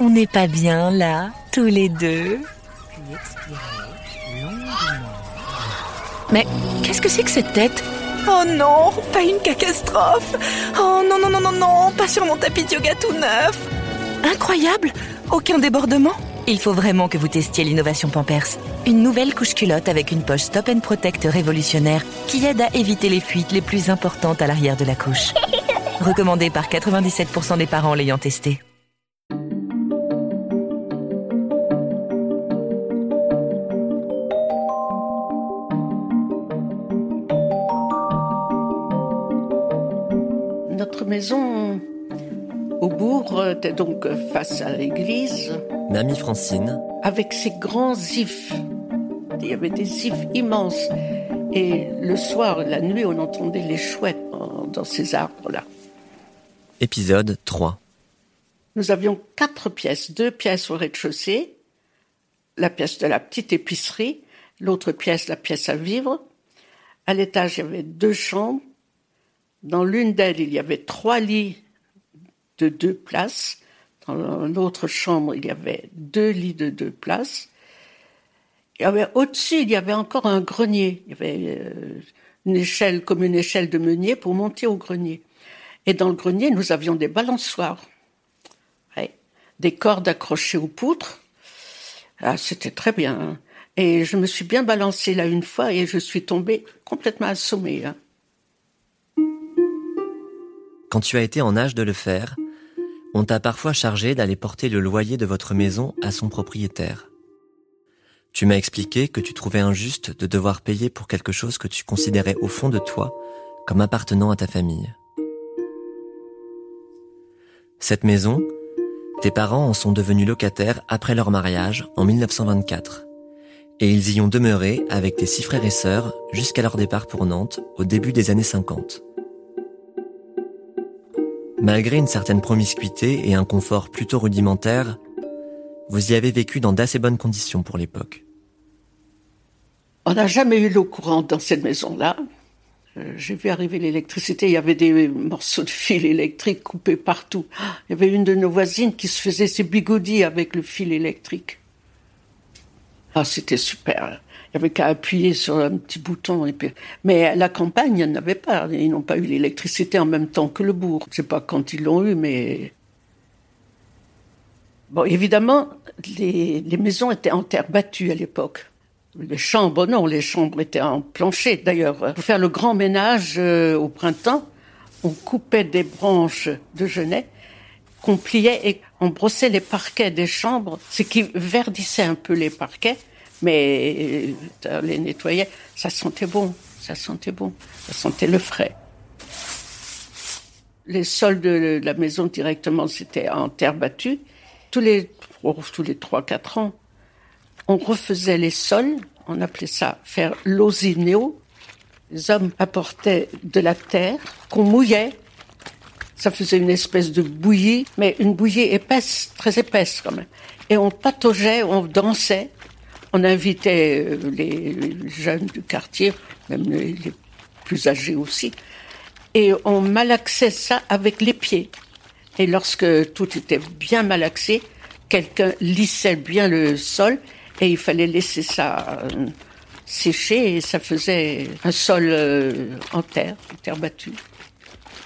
On n'est pas bien là, tous les deux Mais qu'est-ce que c'est que cette tête? Oh non, pas une catastrophe Oh non, non, non, non, non, pas sur mon tapis de yoga tout neuf Incroyable Aucun débordement Il faut vraiment que vous testiez l'innovation Pampers. Une nouvelle couche culotte avec une poche Stop and Protect révolutionnaire qui aide à éviter les fuites les plus importantes à l'arrière de la couche. Recommandée par 97% des parents l'ayant testé. Notre maison au bourg était donc face à l'église. Mamie Francine. Avec ses grands ifs. Il y avait des ifs immenses. Et le soir, la nuit, on entendait les chouettes dans ces arbres-là. Épisode 3. Nous avions quatre pièces, deux pièces au rez-de-chaussée, la pièce de la petite épicerie, l'autre pièce, la pièce à vivre. À l'étage, il y avait deux chambres. Dans l'une d'elles, il y avait trois lits de deux places. Dans l'autre chambre, il y avait deux lits de deux places. Y avait au-dessus, il y avait encore un grenier. Il y avait euh, une échelle comme une échelle de meunier pour monter au grenier. Et dans le grenier, nous avions des balançoires, des cordes accrochées aux poutres. Ah, c'était très bien. Hein. Et je me suis bien balancée là une fois et je suis tombée complètement assommée. Hein. Quand tu as été en âge de le faire, on t'a parfois chargé d'aller porter le loyer de votre maison à son propriétaire. Tu m'as expliqué que tu trouvais injuste de devoir payer pour quelque chose que tu considérais au fond de toi comme appartenant à ta famille. Cette maison, tes parents en sont devenus locataires après leur mariage en 1924. Et ils y ont demeuré avec tes six frères et sœurs jusqu'à leur départ pour Nantes au début des années 50. Malgré une certaine promiscuité et un confort plutôt rudimentaire, vous y avez vécu dans d'assez bonnes conditions pour l'époque. On n'a jamais eu l'eau courante dans cette maison-là. Euh, j'ai vu arriver l'électricité, il y avait des morceaux de fil électrique coupés partout. Il y avait une de nos voisines qui se faisait ses bigoudis avec le fil électrique. Ah, c'était super. Il avait qu'à appuyer sur un petit bouton. Mais la campagne, il n'y en avait pas. Ils n'ont pas eu l'électricité en même temps que le bourg. Je ne sais pas quand ils l'ont eu, mais... Bon, évidemment, les maisons étaient en terre battue à l'époque. Les chambres, non, les chambres étaient en plancher. D'ailleurs, pour faire le grand ménage euh, au printemps, on coupait des branches de genêt qu'on pliait et on brossait les parquets des chambres, ce qui verdissait un peu les parquets, mais euh, les nettoyait. Ça sentait bon, ça sentait bon, ça sentait le frais. Les sols de la maison directement, c'était en terre battue. Tous les, oh, tous les 3-4 ans, on refaisait les sols, on appelait ça faire l'osinéo. Les hommes apportaient de la terre qu'on mouillait. Ça faisait une espèce de bouillie, mais une bouillie épaisse, très épaisse quand même. Et on pataugeait, on dansait. On invitait euh, les jeunes du quartier, même les plus âgés aussi. Et on malaxait ça avec les pieds. Et lorsque tout était bien malaxé, quelqu'un lissait bien le sol et il fallait laisser ça euh, sécher et ça faisait un sol euh, en terre, terre battue.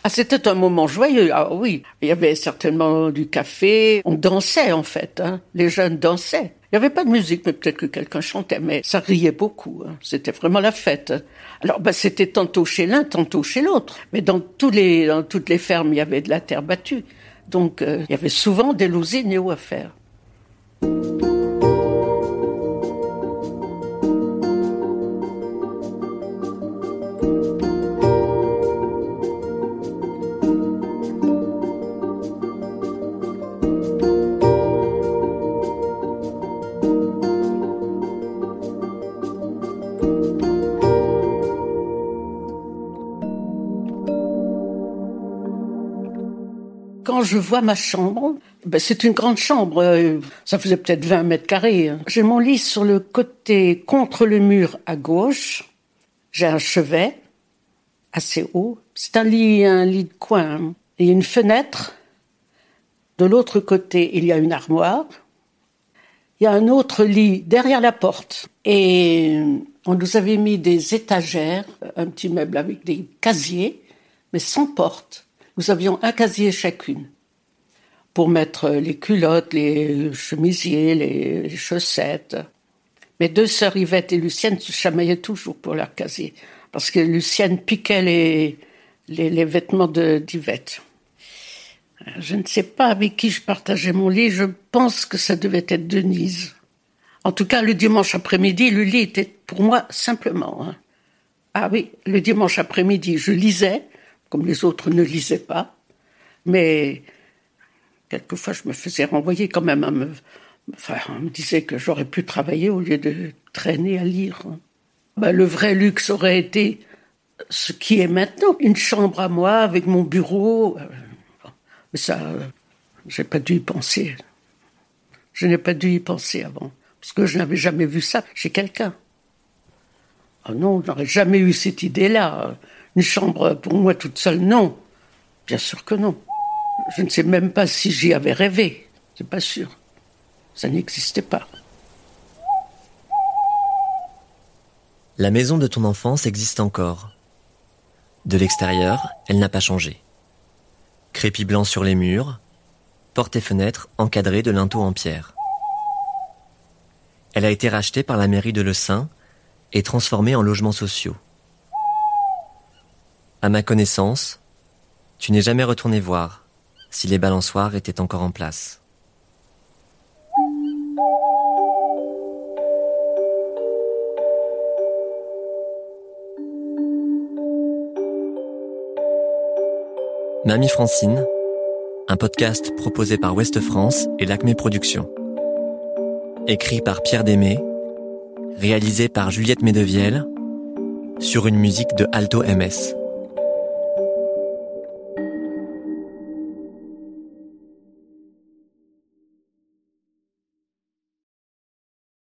Ah, c'était un moment joyeux. Ah oui, il y avait certainement du café. On dansait en fait. Hein. Les jeunes dansaient. Il n'y avait pas de musique, mais peut-être que quelqu'un chantait. Mais ça riait beaucoup. Hein. C'était vraiment la fête. Alors, bah, c'était tantôt chez l'un, tantôt chez l'autre. Mais dans toutes les fermes, il y avait de la terre battue. Donc, euh, il y avait souvent des néo à faire. Quand je vois ma chambre, ben c'est une grande chambre, euh, ça faisait peut-être 20 mètres carrés. Hein. J'ai mon lit sur le côté contre le mur à gauche. J'ai un chevet assez haut. C'est un lit, un lit de coin. Et une fenêtre. De l'autre côté, il y a une armoire. Il y a un autre lit derrière la porte. Et on nous avait mis des étagères, un petit meuble avec des casiers, mais sans porte. Nous avions un casier chacune pour mettre les culottes, les chemisiers, les chaussettes. Mes deux sœurs Yvette et Lucienne se chamaillaient toujours pour leur casier, parce que Lucienne piquait les, les, vêtements d'Yvette. Je ne sais pas avec qui je partageais mon lit, je pense que ça devait être Denise. En tout cas, le dimanche après-midi, le lit était pour moi simplement. Hein. Ah oui, le dimanche après-midi, je lisais, comme les autres ne lisaient pas, mais quelquefois je me faisais renvoyer quand même me, Enfin, on me disait que j'aurais pu travailler au lieu de traîner à lire. Ben, le vrai luxe aurait été ce qui est maintenant, une chambre à moi avec mon bureau. Mais ça, j'ai pas dû y penser. Je n'ai pas dû y penser avant, parce que je n'avais jamais vu ça chez quelqu'un. Oh non, je n'aurais jamais eu cette idée-là. Une chambre pour moi toute seule, non. Bien sûr que non. Je ne sais même pas si j'y avais rêvé. C'est pas sûr. Ça n'existait pas. La maison de ton enfance existe encore. De l'extérieur, elle n'a pas changé. Crépi blanc sur les murs, portes et fenêtres encadrées de linteaux en pierre. Elle a été rachetée par la mairie de Le Saint et transformée en logements sociaux. À ma connaissance, tu n'es jamais retourné voir si les balançoires étaient encore en place. Mamie Francine, un podcast proposé par Ouest France et l'Acme Productions. Écrit par Pierre Démé, réalisé par Juliette Medevielle, sur une musique de Alto MS.